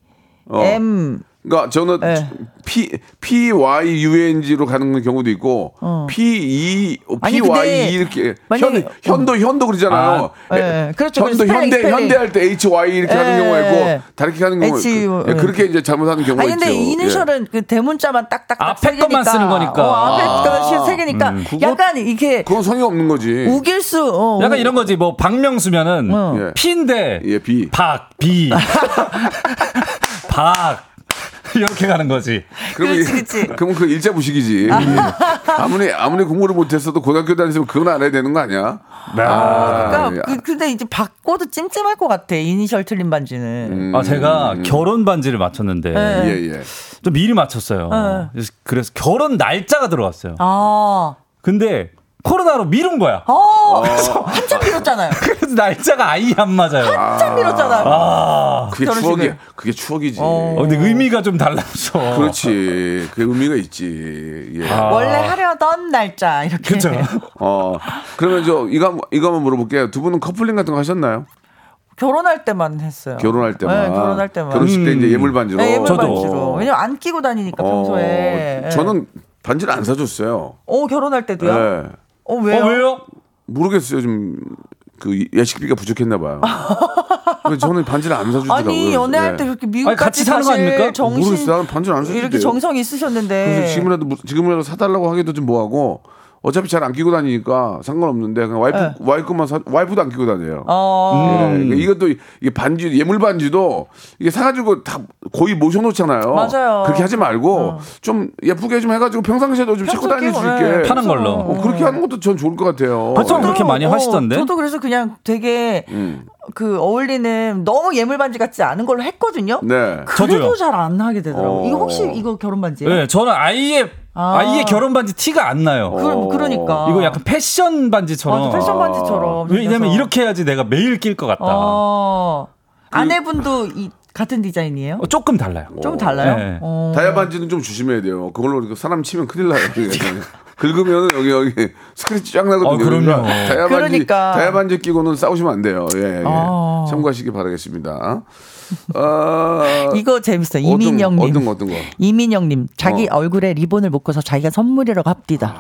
어. M 그러니까 저는 네. P P Y U N G로 가는 경우도 있고 P E 어. P Y E 이렇게 현 현도 현도 그러잖아요. 아, 예. 그렇죠. 현도 스펠링, 현대 스펠링. 현대 할 때 H Y 이렇게 하는 예. 경우가 있고 다르게 하는 경우 H, 그, 예. 그렇게 이제 잘못하는 경우가 아니 근데 있죠. 예. 이니셜은 그 대문자만 딱딱딱 앞에 세 개니까. 것만 쓰는 거니까. 어, 앞에 아. 것만 세 개니까 음, 약간 이렇게 그건 성의 없는 거지. 우길 수 어, 약간 우- 이런 거지 뭐 박명수면은 어. 예. 피인데 예, B. 박 비. 박 이렇게 가는 거지. 그러면 그렇지, 이- 그렇지. 그러면 그 일자 무식이지. 아무리 아무리 공부를 못했어도 고등학교 다니시면 그건 알아야 되는 거 아니야? 아, 그러니까 야. 그, 근데 이제 바꿔도 찜찜할 것 같아 이니셜 틀린 반지는. 음. 아 제가 결혼 반지를 맞췄는데 네. 예, 예. 좀 미리 맞췄어요. 네. 그래서, 그래서 결혼 날짜가 들어왔어요. 아, 근데 코로나로 미룬 거야. 어, 한참 밀었잖아요. 그래서 날짜가 아예 안 맞아요. 한참 밀었잖아요. 아. 그게 결혼식을. 추억이 그게 추억이지. 어, 근데 의미가 좀 달라서. 그렇지. 그 의미가 있지. 예. 아. 원래 하려던 날짜 이렇게. 그렇죠. 어. 그러면 저 이거 한번- 이거 한번 물어볼게요. 두 분은 커플링 같은 거 하셨나요? 결혼할 때만 했어요. 결혼할 때만. 네, 결혼할 때만. 결혼식 때 음. 이제 예물 반지로. 네, 예물 저도. 반지로. 왜냐면 안 끼고 다니니까 평소에. 어, 저는 반지를 안 사줬어요. 어 결혼할 때도요? 네. 어 왜요? 어, 왜요? 모르겠어요. 좀 그 예식비가 부족했나 봐요. 저는 반지를 안 사주더라고요. 아니 연애할 예. 때 그렇게 아니, 미국까지 같이 사는 거 아닙니까? 정신 모르겠어요. 나는 반지를 안 사주대요. 이렇게 정성이 있으셨는데. 그래서 지금이라도 무- 지금이라도 사달라고 하기도 좀 뭐하고 어차피 잘 안 끼고 다니니까 상관없는데 그냥 와이프 네. 와이프만 사 와이프도 안 끼고 다녀요. 어. 예, 그러니까 이것도 이게 반지 예물 반지도 이게 사가지고 다 거의 모셔놓잖아요. 맞아요. 그렇게 하지 말고 좀 예쁘게 좀 해가지고 평상시에도 좀 찾고 다닐 수 끼고, 있게 네, 편한 걸로. 어, 그렇게 하는 것도 전 좋을 것 같아요. 보통 예. 그렇게 많이 어, 하시던데? 저도 그래서 그냥 되게 음. 그 어울리는 너무 예물 반지 같지 않은 걸로 했거든요. 네. 그래도. 잘 안 하게 되더라고. 어. 이거 혹시 이거 결혼 반지예요? 네, 저는 아예 아. 아. 예 결혼 반지 티가 안 나요. 그, 그러니까. 이거 약간 패션 반지처럼. 맞아, 패션 반지처럼. 왜냐면 생겨서. 이렇게 해야지 내가 매일 낄 것 같다. 어. 아내분도 이 같은 디자인이에요? 어, 조금 달라요. 좀 달라요? 네. 어. 다이아 반지는 좀 조심해야 돼요. 그걸로 사람 치면 큰일 나요. 긁으면 여기 여기 스크래치 쫙 나거든요. 어, 그럼요. 다이아 반지 그러니까. 다이아 반지 끼고는 싸우시면 안 돼요. 예, 예. 아. 참고하시기 바라겠습니다. 아, 이거 재밌어요. 어떤- 이민영님. 어떤 거 어떤 거? 이민영님, 자기 어. 얼굴에 리본을 묶어서 자기가 선물이라고 합디다.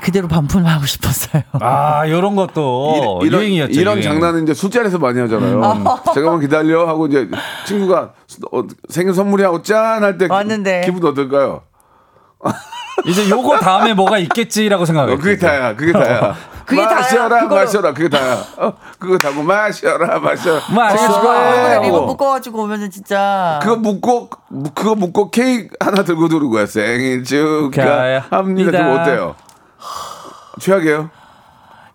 그대로 반품하고 싶었어요. 아, 요런 것도 이- 이런, 유행이었죠. 이런 유행. 장난은 이제 술자리에서 많이 하잖아요. 음. 잠깐만 기다려 하고 이제 친구가 어, 생일 선물이 하고 짠할때 왔는데. 기분 어떨까요? 이제 요거 다음에 뭐가 있겠지라고 어, 생각해요. 그게 다야, 그게 다야. 그게 다야, 마셔라, 그걸로. 마셔라, 그게 다야. 어, 그거 다고 마셔라, 마셔라. 마셔라. 하고. 묶어가지고 오면은 진짜. 그거 묶고 그거 묶고 케이크 하나 들고 들어온 거야. 생일 축하합니다. 그럼 어때요? 최악이에요?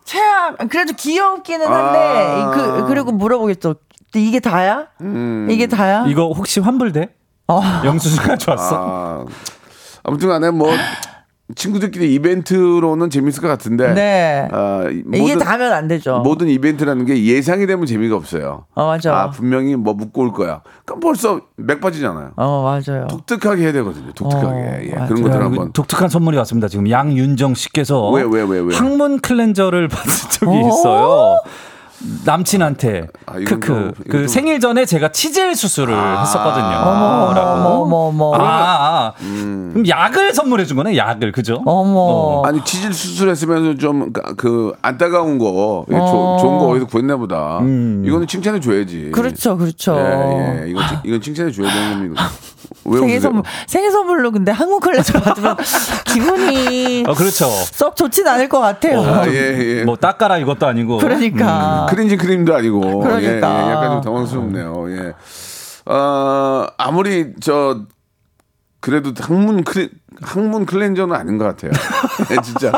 최악. 그래도 귀엽기는 한데, 아. 그, 그리고 물어보겠죠. 이게 다야? 음. 이게 다야? 이거 혹시 환불돼? 어. 영수증 가져왔어? 아, 아무튼간에 뭐 친구들끼리 이벤트로는 재밌을 것 같은데. 네. 아, 이게 모든, 다면 안 되죠. 모든 이벤트라는 게 예상이 되면 재미가 없어요. 어, 맞아. 아, 분명히 뭐 묻고 올 거야. 그럼 벌써 맥 빠지잖아요. 어, 맞아요. 독특하게 해야 되거든요. 독특하게. 어, 예, 맞아요. 그런 것들 한번. 독특한 선물이 왔습니다. 지금 양윤정 씨께서 왜, 왜, 왜, 왜? 항문 클렌저를 받은 적이 어? 있어요. 남친한테 아, 크크 좀- 그 생일 전에 제가 치질 수술을 했었거든요. 어머, 라고. 어머, 어머, 어머. 아, 아. 그럼 약을 선물해 준 거네, 약을. 그죠? 어머. 아니 치질 수술했으면 좀그 안타까운 거 이게 조- 어. 좋은 거 어디서 구했나 보다. 음. 이거는 칭찬해 줘야지. 그렇죠, 그렇죠. 예, 예. 이건 칭- 이건 칭찬해 줘야 되는 겁니다. 왜 생일? 선물, 생일 선물로 근데 항문 클래스 받으면 기분이 어, 그렇죠. 썩 좋진 않을 것 같아요. 아, 예, 예. 뭐 닦아라 이것도 아니고. 그러니까. 크린지 크림도 아니고. 그러니까. 예, 예. 약간 좀 당황스럽네요. 예. 어, 아무리 저 그래도 항문 클 항문 클렌저는 아닌 것 같아요. 예, 진짜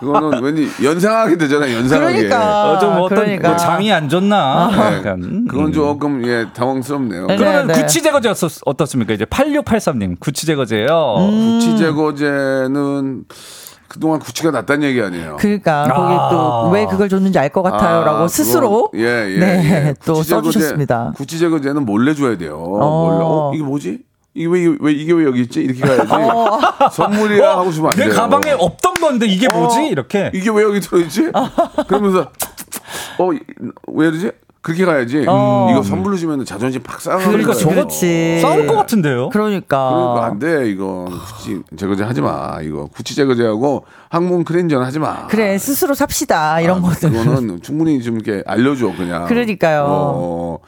그거는 왠지 연상하게 되잖아요. 연상하게. 그러니까. 어, 좀 어떤 그러니까. 뭐 장이 안 좋나? 예, 약간. 그건 음. 조금 예 당황스럽네요. 네. 그러면 네. 구치 제거제 어떻습니까? 이제 8683님 구치 제거제요. 음. 구치 제거제는 그동안 구치가 낫다는 얘기 아니에요. 그러니까 거기 아. 또왜 그걸 줬는지 알 것 같아요라고 아, 스스로 그건- 예, 예, 네, 예. 또 써주셨습니다. 구치 제거제는 몰래 줘야 돼요. 몰래. 어, 이게 뭐지? 이게 왜, 왜 이게 왜 여기 있지? 이렇게 가야지. 선물이야 하고 주면 안 내 돼요. 가방에 없던 건데 이게 뭐지? 이렇게. 이게 왜 여기 들어있지? 그러면서 어왜 이러지? 그렇게 가야지. 이거 선물로 주면 자존심 팍 상하는 그러니까. 저거. 싸울 것 같은데요. 그러니까. 그러니까 안 돼. 이거 구치 제거제 하지 마. 이거 구치 제거제하고 항문 크렌저는 하지 마. 그래 스스로 삽시다 이런 아, 것들. 그거는 충분히 좀 이렇게 알려줘 그냥. 그러니까요. 어,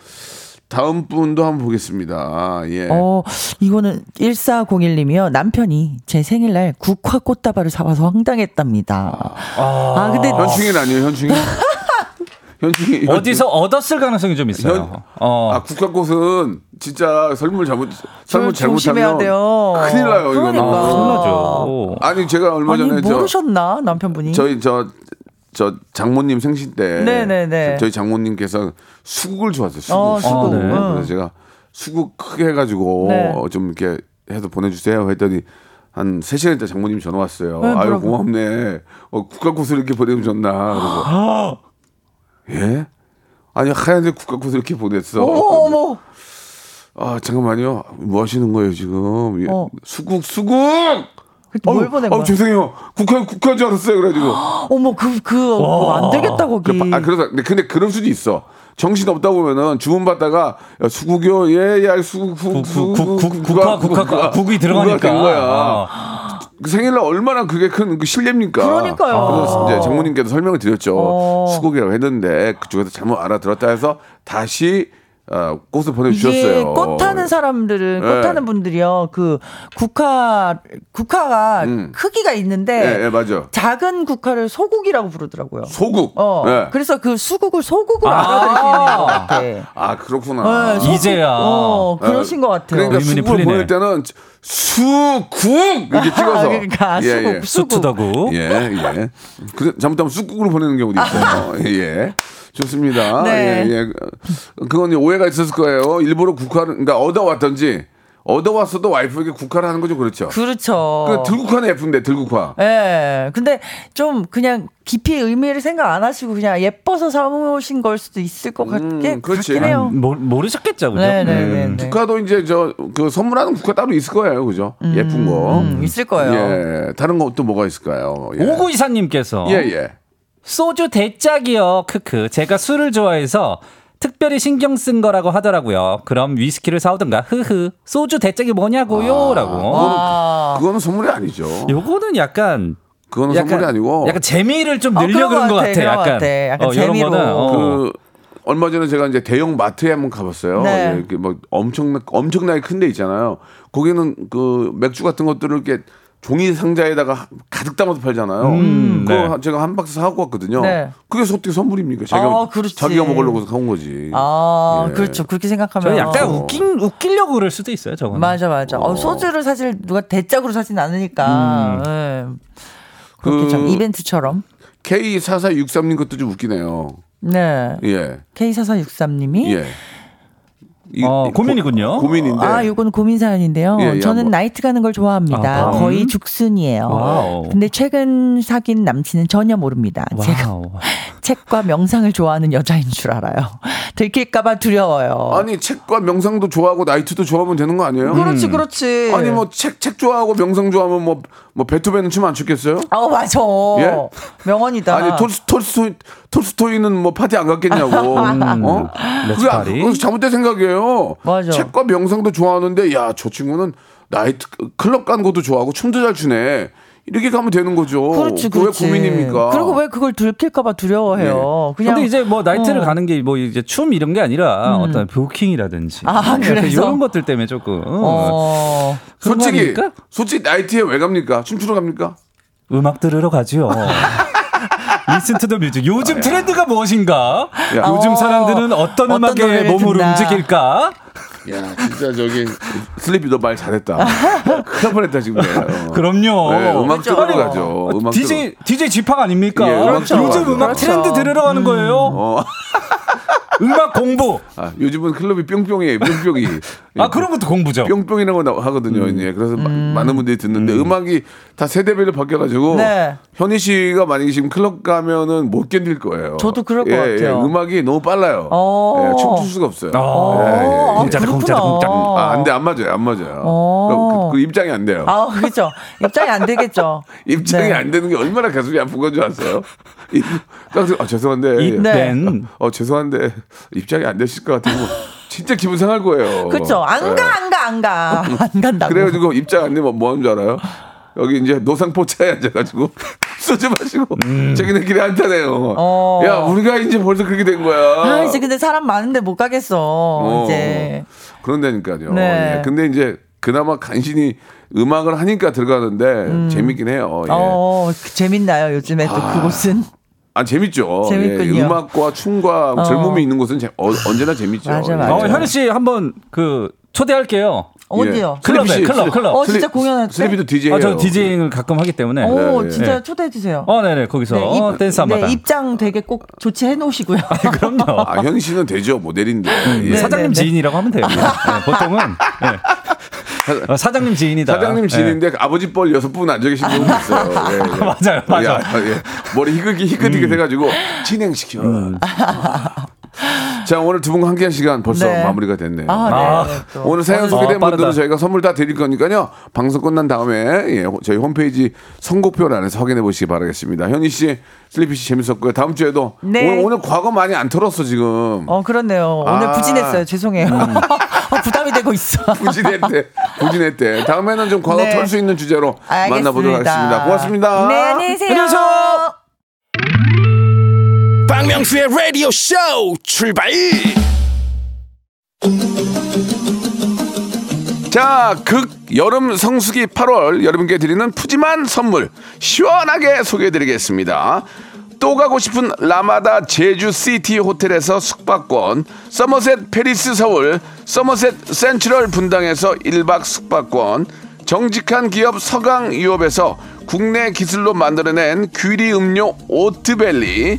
다음 분도 한번 보겠습니다. 예. 어, 이거는 1401님이요. 남편이 제 생일날 국화 꽃다발을 사와서 황당했답니다. 아, 근데 현충일 아니에요 현충일? 현충일 어디서 얻었을 가능성이 좀 있어요. 어. 아 국화꽃은 진짜 설물 잘못 조심해야 잘못하면 돼요. 큰일 나요 이거는. 그러니까. 아, 큰일 나죠. 아니 제가 얼마 아니 전에 저 모르셨나 남편분이? 저희 저 저 장모님 생신 때 네네네. 저희 장모님께서 수국을 좋아하세요. 수국. 어, 수국. 아, 네. 응. 그래서 제가 수국 크게 해가지고 네. 어, 좀 이렇게 해서 보내주세요 했더니 한 3시간 있다 장모님 전화 왔어요. 네, 아유? 고맙네. 어, 국화꽃을 이렇게 보내줬나. 그래서 예? 아니 하얀색 국화꽃을 이렇게 보냈어. 어머 어머. 아 잠깐만요. 뭐 하시는 거예요 지금? 예. 어. 수국 수국. 뭘 보낸 어, 거야? 죄송해요. 국화 국화인 줄 알았어요. 그래가지고. 어머 그그안 되겠다 거기. 그, 아, 그래서, 근데, 그럴 수도 있어. 정신 없다 보면은 주문 받다가 야, 수국이요, 예, 야, 수국, 국, 국, 국, 국, 국화, 국화, 국이 들어가니까. 된 거야. 아. 그 생일날 얼마나 그게 큰그 신뢰입니까? 그러니까요. 그래서 이제 장모님께서 설명을 드렸죠. 어. 수국이라고 했는데 그쪽에서 잘못 알아들었다 해서 다시 어, 꽃을 보내주셨어요. 이게 꽃 타는 사람들은 꽃 네. 타는 분들이요 그 국화 국화가 음. 크기가 있는데 예, 예, 맞아. 작은 국화를 소국이라고 부르더라고요. 소국. 어 예. 그래서 그 수국을 소국으로 아. 알아들으시는 것 같아. 아, 그렇구나. 네, 소국. 이제야. 어 그러신 것 같아요. 그러니까 수국을 풀리네. 보낼 때는 수국 이렇게 찍어서. 그러니까 예, 수국, 예. 수국. 수투다구. 예, 예. 그래, 잘못하면 쑥국으로 보내는 경우도 있어요. 예. 좋습니다. 네. 예, 예. 그건 오해가 있었을 거예요. 일부러 국화를, 그러니까 얻어왔던지, 얻어왔어도 와이프에게 국화를 하는 거죠. 그렇죠. 그렇죠. 그 들국화는 예쁜데, 들국화. 예. 근데 좀 그냥 깊이 의미를 생각 안 하시고 그냥 예뻐서 사오신 걸 수도 있을 것 같게 음, 그렇지. 같긴 해요. 모, 모르셨겠죠, 그죠? 네네네. 음, 국화도 이제 저, 그 선물하는 국화 따로 있을 거예요. 그죠? 예쁜 거. 음, 있을 거예요. 예. 다른 거또 뭐가 있을까요? 예. 오구 이사님께서 예, 예. 소주 대짝이요. 크크. 제가 술을 좋아해서 특별히 신경 쓴 거라고 하더라고요. 그럼 위스키를 사오든가. 흐흐. 소주 대짝이 뭐냐고요라고. 아. 그거는 선물이 아니죠. 요거는 약간 그거는 선물이 아니고. 약간 재미를 좀 어, 늘려 그런 그런 것것 같아. 것 약간. 같아. 약간 어, 재미로. 거는, 어. 그 얼마 전에 제가 이제 대형 마트에 한번 가봤어요. 네. 예, 이렇게 뭐 엄청나 엄청나게 큰 데 있잖아요. 거기는 그 맥주 같은 것들을 이렇게 종이 상자에다가 가득 담아서 팔잖아요. 음, 그거 네. 제가 한 박스 사갖고 왔거든요. 네. 그게 어떻게 선물입니까? 자기가, 아. 자기가 먹으려고 사온 거지. 아, 예. 그렇죠. 그렇게 생각하면. 저 약간 어. 웃긴 웃기려고 그럴 수도 있어요. 저거는. 맞아, 맞아. 어, 소주를 사실 누가 대짝으로 사진 않으니까. 예. 그렇게 그- 좀 이벤트처럼. K4463님 것도 좀 웃기네요. 네. 예. K4463님이 예. 이- 어, 이 고민이군요. 고, 민인데 아, 요거는 고민 사연인데요. 예, 예, 저는 뭐. 나이트 가는 걸 좋아합니다. 아, 거의 음. 죽순이에요. 와우. 근데 최근 사귄 남친은 전혀 모릅니다. 제가 와우. 책과 명상을 좋아하는 여자인 줄 알아요. 들킬까봐 두려워요. 아니 책과 명상도 좋아하고 나이트도 좋아하면 되는 거 아니에요? 그렇지, 그렇지. 아니 뭐 책 책 좋아하고 명상 좋아하면 뭐 뭐 베토벤은 춤 안 추겠어요? 어, 맞아. 예? 명언이다. 아니 톨스, 톨스토이 톨스토이는 뭐 파티 안 갔겠냐고. 어? Let's 그게. 그거 잘못된 생각이에요. 맞아. 책과 명상도 좋아하는데 야 저 친구는 나이트 클럽 간 것도 좋아하고 춤도 잘 추네. 이렇게 가면 되는 거죠. 그렇지, 그렇지. 왜 고민입니까? 그리고 왜 그걸 들킬까봐 두려워해요. 그냥. 근데 이제 뭐 나이트를 어. 음. 가는 게 뭐 이제 춤 이런 게 아니라 어떤 부킹이라든지 아, 그래서? 이런 것들 때문에 조금 어. 어. 솔직히? 솔직히 나이트에 왜 갑니까? 춤추러 갑니까? 음악 들으러 가죠. Listen to the music. 요즘 트렌드가 무엇인가? 야. 요즘 어. 사람들은 어떤 어떤 음악에 몸을 듣나. 움직일까? 야 진짜 저기 슬리피 너말 잘했다. 큰일 날 뻔했다 지금. 어. 그럼요. 네, 음악 그렇죠. 들으러 가죠. 음악 DJ DJ G팍 아닙니까? 예, 음악 들으러 요즘. 음악 그렇죠. 트렌드 들으러 가는 거예요. 어. 음악 공부. 아, 요즘은 클럽이 뿅뿅이에요. 뿅뿅이. 아 그런 것도 공부죠. 뿅뿅이라고 나- 하거든요. 예, 그래서 마- 많은 분들이 듣는데 음. 악이다 세대별로 바뀌어가지고 네. 현희 씨가 만약에 지금 클럽 가면은 못 견딜 거예요. 저도 그럴 것 예, 같아요. 예, 음악이 너무 빨라요. 어. 예, 춤출 수가 없어요. 어. 예, 예. 아, 공짜다. 공짜. 아, 안 돼, 안 맞아요, 안 맞아요. 어. 그, 그 입장이 안 돼요. 아, 그렇죠. 입장이 안 되겠죠. 입장이 네. 안 되는 게 얼마나 가슴이 아픈 건줄 아세요? 이- 딱 아, 죄송한데. 입밴. 어, 죄송한데 입장이 안 되실 것 같아서 진짜 기분 상할 거예요. 그렇죠. 안 예. 가, 안 가, 안 가. 안 간다고. 그래가지고 입장 안 되면 뭐 하는 줄 알아요? 여기 이제 노상포 차에 앉아가지고 소주 마시고 자기네끼리 한타네요. 어. 야 우리가 이제 벌써 그렇게 된 거야. 아, 이제 근데 사람 많은데 못 가겠어. 어. 이제. 그런다니까요. 네. 예. 근데 이제 그나마 간신히 음악을 하니까 들어가는데 재밌긴 해요. 예. 어, 그 재밌나요, 요즘에 또 그곳은? 아 재밌죠. 재밌군요. 예. 음악과 춤과 어. 젊음이 있는 곳은 재- 어, 언제나 재밌죠. 맞아, 예. 맞아. 어, 현희 씨 한번 그 초대할게요. 어디요? 클럽에, 슬리피 씨, 클럽, 클럽. 어, 진짜 공연할 때? 슬리피도 DJ예요. 아, 저 디제잉을 가끔 하기 때문에. 오, 네, 진짜 네. 초대해 주세요. 어, 네네 거기서 어, 댄스 한번. 네, 입장 되게 꼭 조치해 놓으시고요. 그럼요. 아, 현이 씨는 되죠. 모델인데. 예. 네, 사장님 네, 네. 지인이라고 하면 돼요. 네, 보통은 네. 어, 사장님 지인이다. 사장님 네. 지인인데 아버지 뻘 여섯 분 앉아 계신 분도 있어요. 예, 예. 맞아요, 맞아요. 야, 예. 머리 희끗이 희끗희끗 음. 해가지고 진행시켜. 자 오늘 두 분과 함께한 시간 벌써 네. 마무리가 됐네요. 아, 네. 아. 네, 또. 오늘 사연 소개된 어, 빠르다. 분들은 저희가 선물 다 드릴 거니까요. 방송 끝난 다음에 예, 저희 홈페이지 선곡표란에서 확인해 보시기 바라겠습니다. 현희 씨, 슬리피 씨 재밌었고요. 다음 주에도 네. 오늘, 오늘 과거 많이 안 털었어 지금. 어, 그렇네요. 오늘 아. 부진했어요. 죄송해요. 어, 부담이 되고 있어. 부진했대. 부진했대. 다음에는 좀 과거 네. 털수 있는 주제로 알겠습니다. 만나보도록 하겠습니다. 고맙습니다. 네, 안녕히 계세요. 안녕히 계세요. 박명수의 라디오 쇼 출발 자, 극 여름 성수기 8월 여러분께 드리는 푸짐한 선물 시원하게 소개해드리겠습니다. 또 가고 싶은 라마다 제주 시티 호텔에서 숙박권, 서머셋 페리스 서울, 서머셋 센트럴 분당에서 1박 숙박권, 정직한 기업 서강 유업에서 국내 기술로 만들어낸 귀리 음료 오트벨리,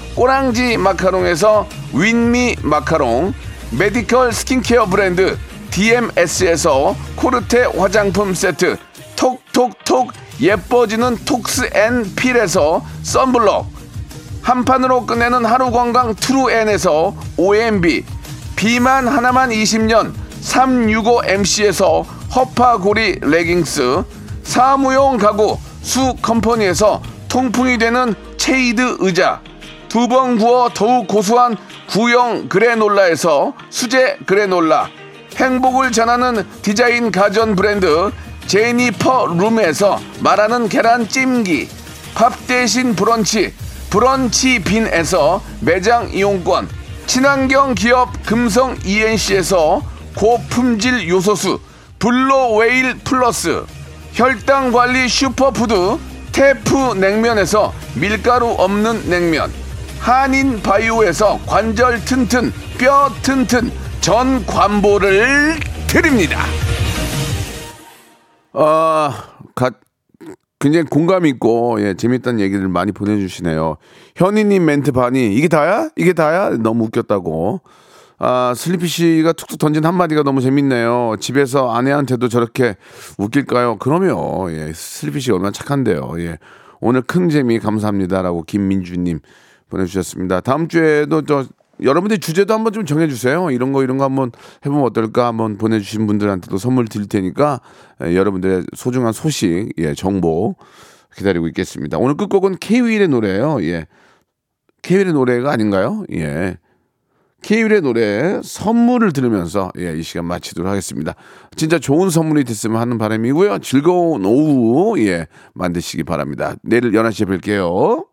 꼬랑지 마카롱에서 윈미 마카롱 메디컬 스킨케어 브랜드 DMS에서 코르테 화장품 세트 톡톡톡 예뻐지는 톡스 앤 필에서 썬블럭 한 판으로 끝내는 하루 건강 트루엔에서 OMB 비만 하나만 20년 365MC에서 허파고리 레깅스, 사무용 가구 수 컴퍼니에서 통풍이 되는 체이드 의자, 두 번 구워 더욱 고소한 구형 그래놀라에서 수제 그래놀라, 행복을 전하는 디자인 가전 브랜드 제니퍼 룸에서 말하는 계란 찜기, 밥 대신 브런치, 브런치 빈에서 매장 이용권, 친환경 기업 금성 ENC에서 고품질 요소수, 블로웨일 플러스, 혈당 관리 슈퍼푸드, 테프 냉면에서 밀가루 없는 냉면, 한인 바이오에서 관절 튼튼, 뼈 튼튼, 전 관보를 드립니다. 아, 가, 굉장히 공감 있고 예, 재밌다는 얘기를 많이 보내주시네요. 현희님 멘트 반이 이게 다야? 이게 다야? 너무 웃겼다고. 아 슬리피 씨가 툭툭 던진 한마디가 너무 재밌네요. 집에서 아내한테도 저렇게 웃길까요? 그럼요. 예, 슬리피 씨 얼마나 착한데요. 예, 오늘 큰 재미 감사합니다라고 김민주님 보내주셨습니다. 다음 주에도 저 여러분들 주제도 한번 좀 정해주세요. 이런 거 이런 거 한번 해보면 어떨까 한번 보내주신 분들한테도 선물 드릴 테니까 예, 여러분들의 소중한 소식, 예, 정보 기다리고 있겠습니다. 오늘 끝곡은 케이윌의 노래예요. 예, 케이윌의 노래가 아닌가요? 예. 케이윌의 노래 선물을 들으면서 예, 이 시간 마치도록 하겠습니다. 진짜 좋은 선물이 됐으면 하는 바람이고요. 즐거운 오후 예, 만드시기 바랍니다. 내일 11시에 뵐게요.